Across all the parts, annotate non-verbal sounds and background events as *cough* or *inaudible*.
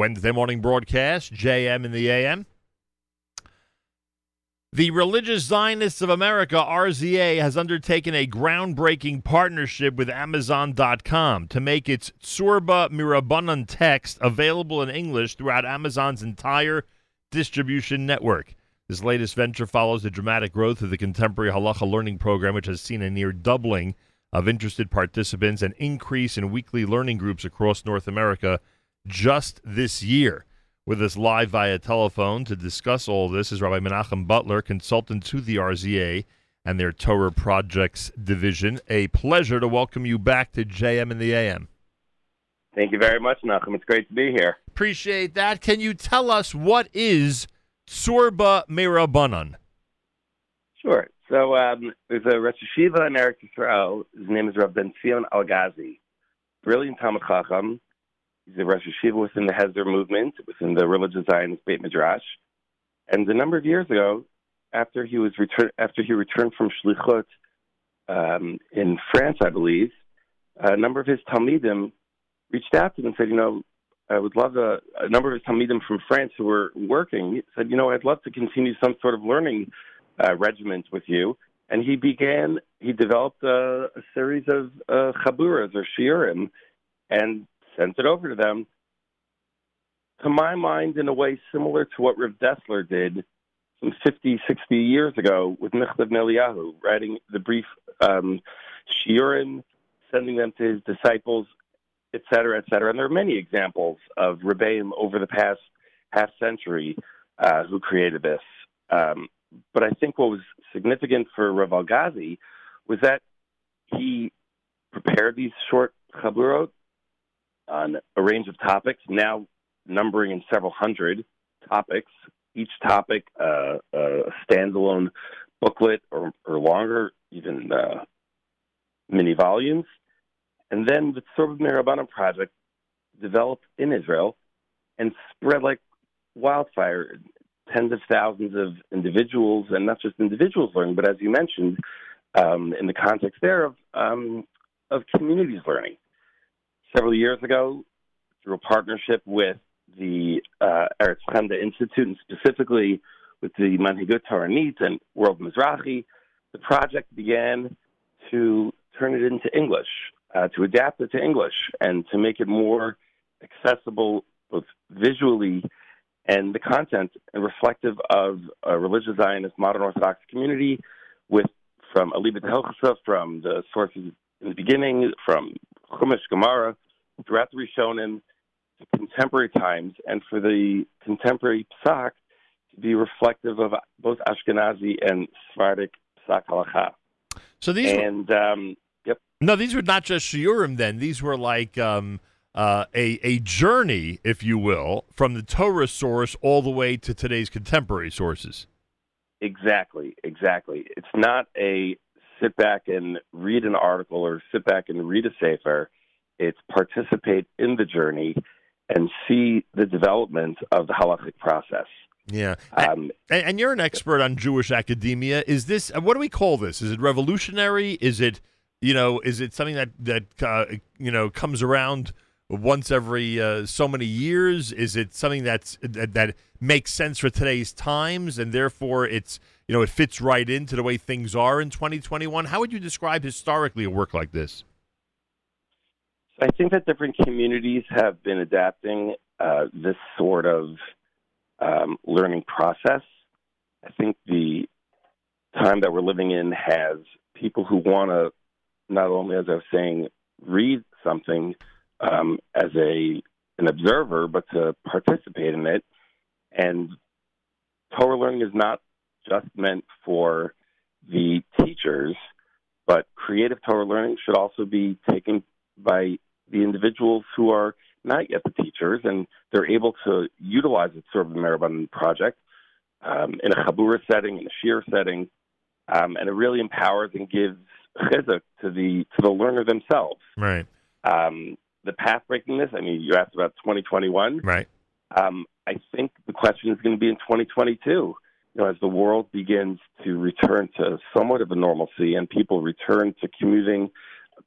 Wednesday morning broadcast, JM in the AM. The Religious Zionists of America, RZA, has undertaken a groundbreaking partnership with Amazon.com to make its Tzurba Mirabanan text available in English throughout Amazon's entire distribution network. This latest venture follows the dramatic growth of the contemporary halacha learning program, which has seen a near doubling of interested participants and increase in weekly learning groups across North America just this year. With us live via telephone to discuss all this is Rabbi Menachem Butler, consultant to the RZA and their Torah Projects division. A pleasure to welcome you back to JM in the AM. Thank you very much, Nachum. It's great to be here. Appreciate that. Can you tell us what is Tzurba Mirabanan? Sure. So um, there's a Rosh Yeshiva in Eretz Yisrael. His name is Rabbi Ben Zion. Brilliant Talmud Chacham. He's a Rosh Yeshiva within the Hesder movement, within the religious Zionist Beit Midrash. And a number of years ago, after he was return, after he returned from Shlichut um, in France, I believe, a number of his Talmidim reached out to him and said, you know, I would love a, a number of his Talmidim from France who were working said, you know, I'd love to continue some sort of learning uh, regiment with you. And he began, he developed a, a series of uh, chaburas or shiurim and sent it over to them. To my mind, in a way similar to what Rav Dessler did some 50, 60 years ago with Michtav Eliyahu, writing the brief um, shiurim, sending them to his disciples, et cetera, et cetera. And there are many examples of Rebbeim over the past half century uh, who created this. Um, but I think what was significant for Rav Algazi was that he prepared these short chaburot on a range of topics, now numbering in several hundred topics. Each topic uh, a standalone booklet or, or longer, even uh, mini volumes. And then the Tzurba Mirabanan project developed in Israel and spread like wildfire. Tens of thousands of individuals, and not just individuals learning, but as you mentioned, um, in the context there of um, of communities learning. Several years ago, through a partnership with the uh, Eretz Institute, and specifically with the Manhigut Toranit and World Mizrahi, the project began to turn it into English, uh, to adapt it to English, and to make it more accessible both visually and the content and reflective of a religious Zionist modern Orthodox community with from Alibet Hilchasa, from the sources in the beginning, from Chumash Gemara, throughout the Rishonim, to contemporary times, and for the contemporary Psak to be reflective of both Ashkenazi and Sephardic Psak halacha. So these and were, um, yep. No, these were not just shiurim. Then these were like um, uh, a a journey, if you will, from the Torah source all the way to today's contemporary sources. Exactly, exactly. It's not a sit back and read an article or sit back and read a sefer. It's participate in the journey and see the development of the halachic process. Yeah, um, and, and, you're an expert on Jewish academia. Is this what do we call this? Is it revolutionary? Is it you know? Is it something that that uh, you know comes around once every uh, so many years? Is it something that's that, that makes sense for today's times, and therefore it's you know it fits right into the way things are in 2021? How would you describe historically a work like this? I think that different communities have been adapting uh, this sort of um, learning process. I think the time that we're living in has people who want to not only, as I was saying, read something um, as a an observer, but to participate in it. And Torah learning is not just meant for the teachers, but creative Torah learning should also be taken by the individuals who are not yet the teachers, and they're able to utilize it sort of the Mirabanan project um, in a Chabura setting, in a Shiur setting, um, and it really empowers and gives chizuk to the to the learner themselves. Right. Um, the path breakingness. I mean, you asked about 2021. Right. Um, I think the question is going to be in 2022. You know, as the world begins to return to somewhat of a normalcy and people return to commuting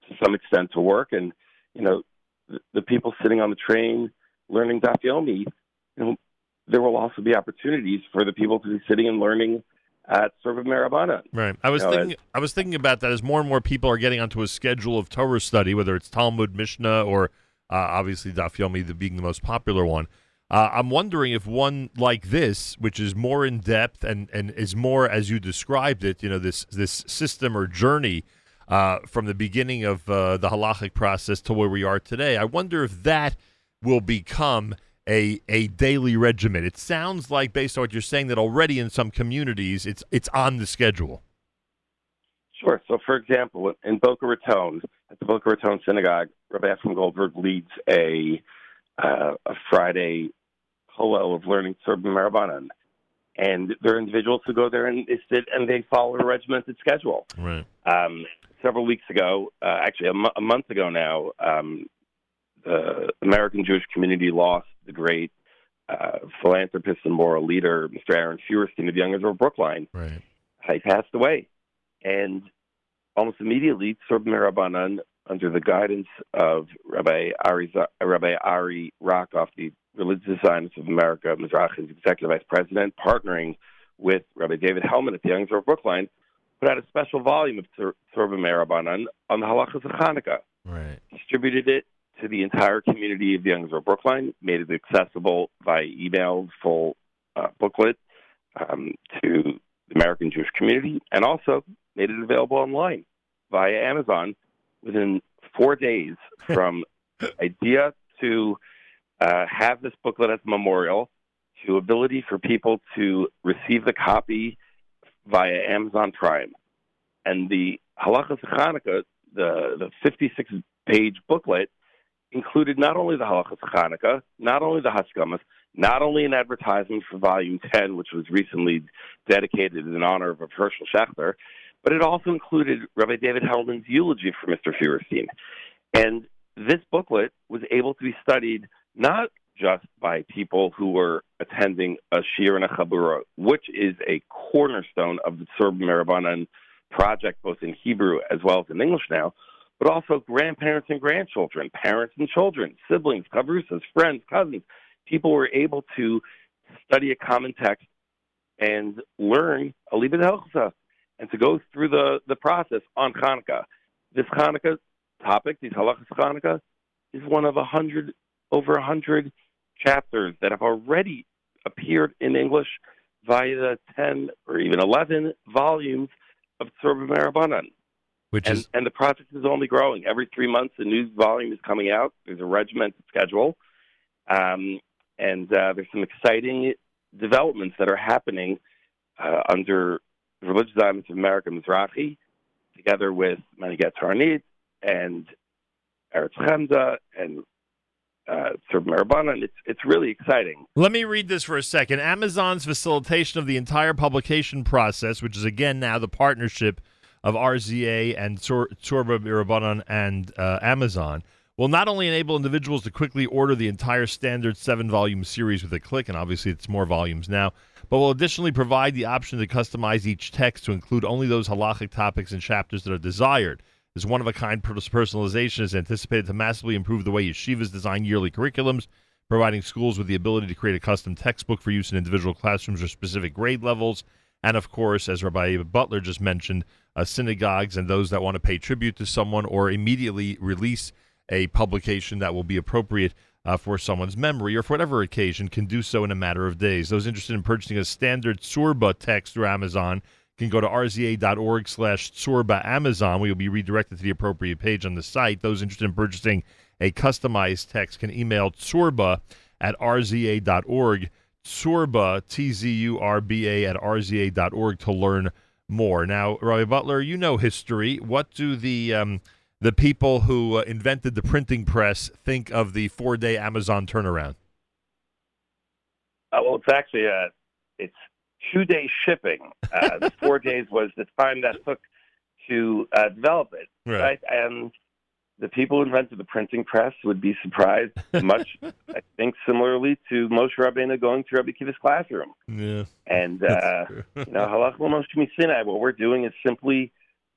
to some extent to work, and you know, the, the people sitting on the train learning Daf Yomi, you know, there will also be opportunities for the people to be sitting and learning at Tzurba Mirabana. Right. I was You know, thinking. I was thinking about that as more and more people are getting onto a schedule of Torah study, whether it's Talmud, Mishnah, or uh, obviously Daf Yomi, the, being the most popular one. Uh, I'm wondering if one like this, which is more in depth and, and is more as you described it, you know, this this system or journey uh, from the beginning of uh, the halachic process to where we are today. I wonder if that will become a a daily regimen. It sounds like, based on what you're saying, that already in some communities it's it's on the schedule. Sure. So, for example, in Boca Raton, at the Boca Raton Synagogue, Rabbi Ephraim Goldberg leads a uh, a Friday Hillel of learning Tzurba Mirabanan. And there are individuals who go there and they sit and they follow a regimented schedule. Right. Um, several weeks ago, uh, actually a, mo- a month ago now, um, the American Jewish community lost the great uh, philanthropist and moral leader, Mr. Aaron Feuerstein of Young Israel Brookline. Right. He passed away. And almost immediately, Tzurba Mirabanan, under the guidance of Rabbi Ari, Rabbi Ari Rockoff, the Religious Zionists of America, Mizrachi's executive vice president, partnering with Rabbi David Hellman at the Young Israel Brookline, put out a special volume of Tzurba Mirabanan on the halachas of Hanukkah Right. distributed it to the entire community of the Young Israel Brookline, made it accessible by email, full uh, booklet um, to the American Jewish community, and also made it available online via Amazon within four days *laughs* from idea to uh, have this booklet as a memorial to ability for people to receive the copy via Amazon Prime. And the Halachas Hanukkah, the, the 56 page booklet, included not only the Halachas Hanukkah, not only the Haskamas, not only an advertisement for Volume 10, which was recently dedicated in honor of Herschel Schachter, but it also included Rabbi David Hellman's eulogy for Mr. Feuerstein. And this booklet was able to be studied not just by people who were attending a shiur and a chabura, which is a cornerstone of the Tzurba Mirabanan project, both in Hebrew as well as in English now, but also grandparents and grandchildren, parents and children, siblings, chavrusas, friends, cousins. People were able to study a common text and learn a Libet and to go through the, the process on Hanukkah. This Hanukkah topic, these halachas Hanukkah, is one of a hundred, over a hundred chapters that have already appeared in English via the 10 or even 11 volumes of Tzurba Mirabanan. Which And, is and the project is only growing. Every three months, a new volume is coming out. There's a regimented schedule. Um, and uh, there's some exciting developments that are happening uh, under Religious Zionists of America, Mizrahi, together with Manhigut Toranit and Eretz Chemda and uh, Serb. It's, it's really exciting. Let me read this for a second. Amazon's facilitation of the entire publication process, which is again now the partnership of RZA and Tzurba Mirabanan and uh, Amazon, will not only enable individuals to quickly order the entire standard seven volume series with a click, and obviously it's more volumes now, but will additionally provide the option to customize each text to include only those halachic topics and chapters that are desired. This one of a kind personalization is anticipated to massively improve the way yeshivas design yearly curriculums, providing schools with the ability to create a custom textbook for use in individual classrooms or specific grade levels. And of course, as Rabbi Butler just mentioned, uh, synagogues and those that want to pay tribute to someone or immediately release a publication that will be appropriate uh, for someone's memory or for whatever occasion can do so in a matter of days. Those interested in purchasing a standard Tzurba text through Amazon can go to rza.org slash Tzurba Amazon, where you'll be redirected to the appropriate page on the site. Those interested in purchasing a customized text can email Tzurba at rza.org, Tzurba, T-Z-U-R-B-A, at rza.org to learn more. Now, Rabbi Butler, you know history. What do the um, the people who uh, invented the printing press think of the four day Amazon turnaround? Uh, well, it's actually a it's two day shipping. Uh, *laughs* the four days was the time that took to uh, develop it, right. And the people who invented the printing press would be surprised, *laughs* much I think, similarly to Moshe Rabbeinu going to Rabbi Akiva's classroom. Yeah, And *laughs* uh, you know, halach Moshe Sinai. What we're doing is simply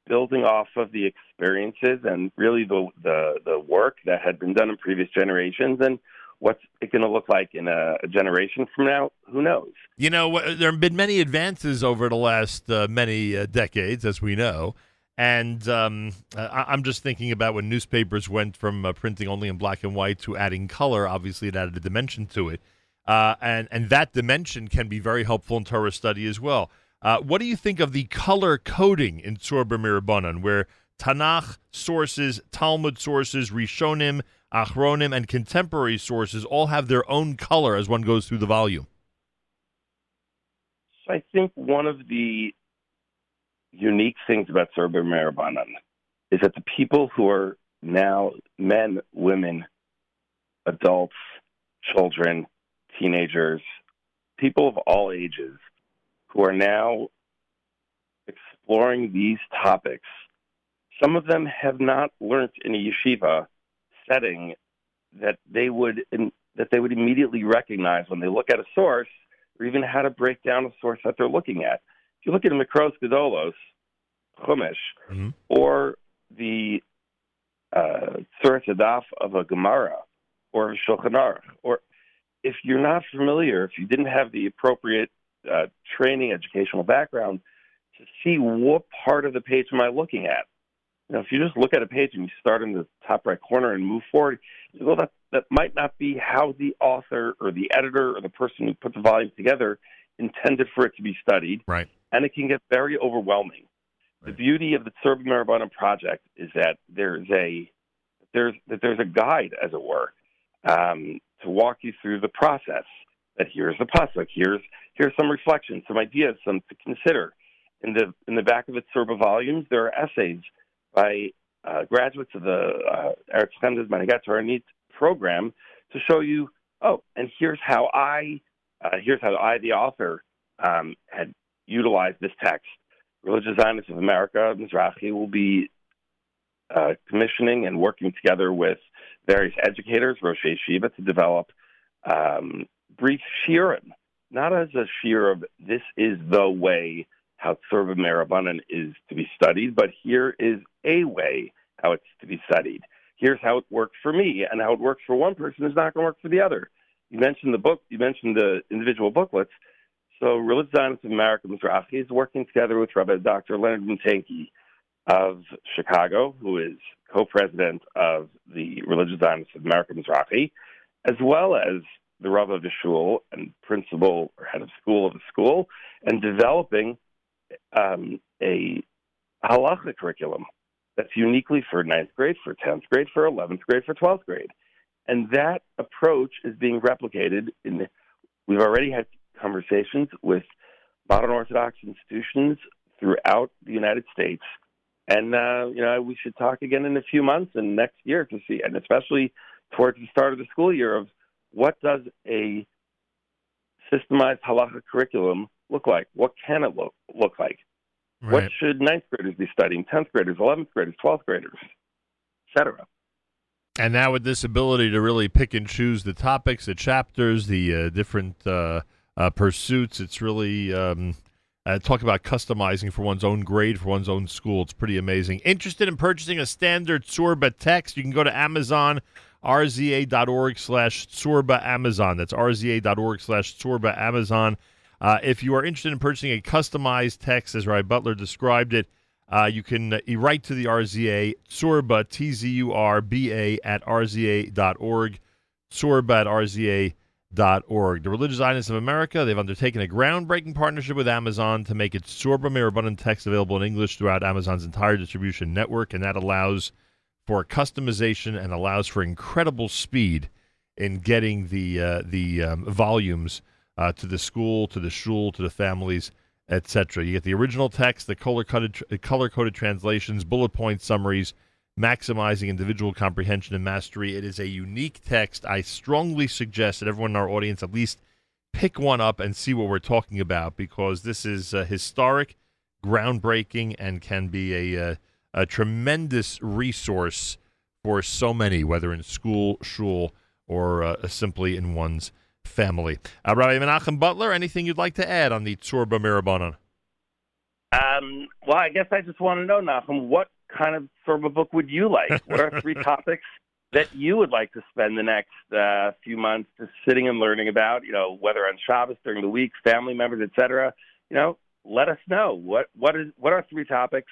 building off of the experiences and really the, the the work that had been done in previous generations, and What's it going to look like in a, a, generation from now? Who knows? You know, there have been many advances over the last uh, many uh, decades, as we know. And um, I- am just thinking about when newspapers went from uh, printing only in black and white to adding color. Obviously, it added a dimension to it, uh, and and that dimension can be very helpful in Torah study as well. Uh, what do you think of the color coding in Tzurba Mirabanan, where Tanakh sources, Talmud sources, Rishonim, Achronim, and contemporary sources all have their own color as one goes through the volume? So I think one of the unique things about Tzurba Mirabanan is that the people who are now men, women, adults, children, teenagers, people of all ages who are now exploring these topics. Some of them have not learned in a yeshiva setting that they would in, that they would immediately recognize when they look at a source, or even how to break down a source that they're looking at. If you look at the Mikros Gedolos, Chumash, mm-hmm. or the uh, Daf of a Gemara, or a Shulchan Aruch, or if you're not familiar, if you didn't have the appropriate uh, training, educational background to see what part of the page am I looking at. You know, if you just look at a page and you start in the top right corner and move forward, well, that that might not be how the author or the editor or the person who put the volume together intended for it to be studied. Right. And it can get very overwhelming. Right. The beauty of the Tzurba Mirabanan project is that there's a there's that there's a guide, as it were, um, to walk you through the process that here's the pasuk, here's here's some reflections, some ideas, some to consider. In the in the back of the Tzurba volumes, there are essays by uh, graduates of the uh, Eretz Torah program to show you, oh, and here's how I, uh, here's how I, the author, um, had utilized this text. Religious Zionists of America, Mizrahi, will be uh, commissioning and working together with various educators, Rosh Yeshiva, to develop um, brief shiurim, not as a shiur of this is the way how Tzurba Mirabanan is to be studied, but here is a way how it's to be studied. Here's how it works for me, and how it works for one person is not going to work for the other. You mentioned the book, you mentioned the individual booklets. So, Religious Zionists of America Mizrahi is working together with Rabbi Dr. Leonard Matanky of Chicago, who is co-president of the Religious Zionists of America Mizrahi, as well as the Rav of the shul and principal or head of school of the school, and developing um, a halacha curriculum that's uniquely for ninth grade, for 10th grade, for 11th grade, for 12th grade. And that approach is being replicated in, we've already had conversations with modern Orthodox institutions throughout the United States. And, uh, you know, we should talk again in a few months and next year to see, and especially towards the start of the school year of what does a systemized halacha curriculum look like? What can it look, look like? Right. What should ninth graders be studying, 10th graders, 11th graders, 12th graders, etc.? And now with this ability to really pick and choose the topics, the chapters, the uh, different uh, uh, pursuits, it's really um, uh, talk about customizing for one's own grade, for one's own school. It's pretty amazing. Interested in purchasing a standard Tzurba text? You can go to Amazon rza.org slash Tzurba Amazon. That's rza.org slash Tzurba Amazon. Uh, if you are interested in purchasing a customized text, as Ray Butler described it, uh, you can uh, write to the RZA, Tzurba, T Z U R B A, at rza.org, Tzurba at rza.org. The Religious Zionists of America, they've undertaken a groundbreaking partnership with Amazon to make its Tzurba Mirabanan text available in English throughout Amazon's entire distribution network, and that allows for customization and allows for incredible speed in getting the uh, the um, volumes uh, to the school, to the shul, to the families, etc. You get the original text, the color coded color coded translations, bullet point summaries, maximizing individual comprehension and mastery. It is a unique text. I strongly suggest that everyone in our audience at least pick one up and see what we're talking about because this is uh, historic, groundbreaking, and can be a uh, a tremendous resource for so many, whether in school, shul, or uh, simply in one's family. Uh, Rabbi Menachem Butler, anything you'd like to add on the Tzurba Mirabanan? Um, well, I guess I just want to know, Nachum, what kind of Tzurba book would you like? What are three *laughs* topics that you would like to spend the next uh, few months just sitting and learning about, you know, whether on Shabbos during the week, family members, etc. You know, let us know what what is what are three topics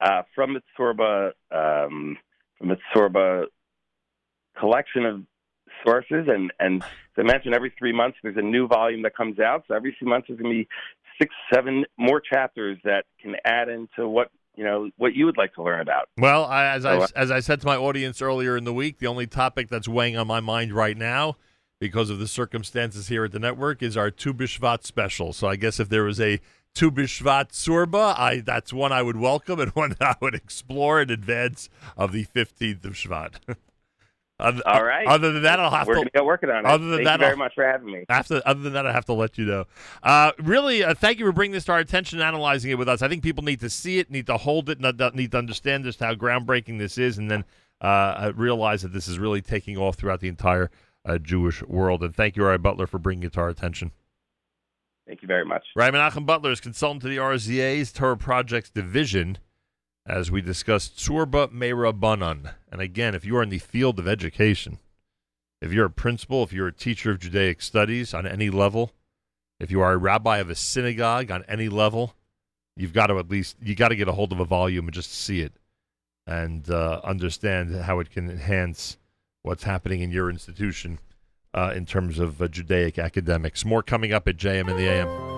uh, from the Tzurba um, from the Tzurba collection of sources, and and as I mentioned, every three months there's a new volume that comes out. So every few months there's going to be six, seven more chapters that can add into what you know what you would like to learn about. Well, I, as I as I said to my audience earlier in the week, the only topic that's weighing on my mind right now, because of the circumstances here at the network, is our Tu B'Shvat special. So I guess if there was a Tu B'Shvat Tzurba, I that's one I would welcome and *laughs* one I would explore in advance of the fifteenth of Shvat. *laughs* Other, All right. Other than that, I'll have We're to. We're going to get working on it. Other than thank that, you very I'll, much for having me. After, other than that, I have to let you know. Uh, really, uh, thank you for bringing this to our attention and analyzing it with us. I think people need to see it, need to hold it, need to understand just how groundbreaking this is, and then uh, realize that this is really taking off throughout the entire uh, Jewish world. And thank you, Ari Butler, for bringing it to our attention. Thank you very much. Ryan Menachem Butler is consultant to the RZA's Torah Projects Division as we discussed Tzurba Mirabanan. And again, if you are in the field of education, if you're a principal, if you're a teacher of Judaic studies on any level, if you are a rabbi of a synagogue on any level, you've got to at least you got to get a hold of a volume and just see it and uh, understand how it can enhance what's happening in your institution in terms of uh, Judaic academics. More coming up at JM in the AM.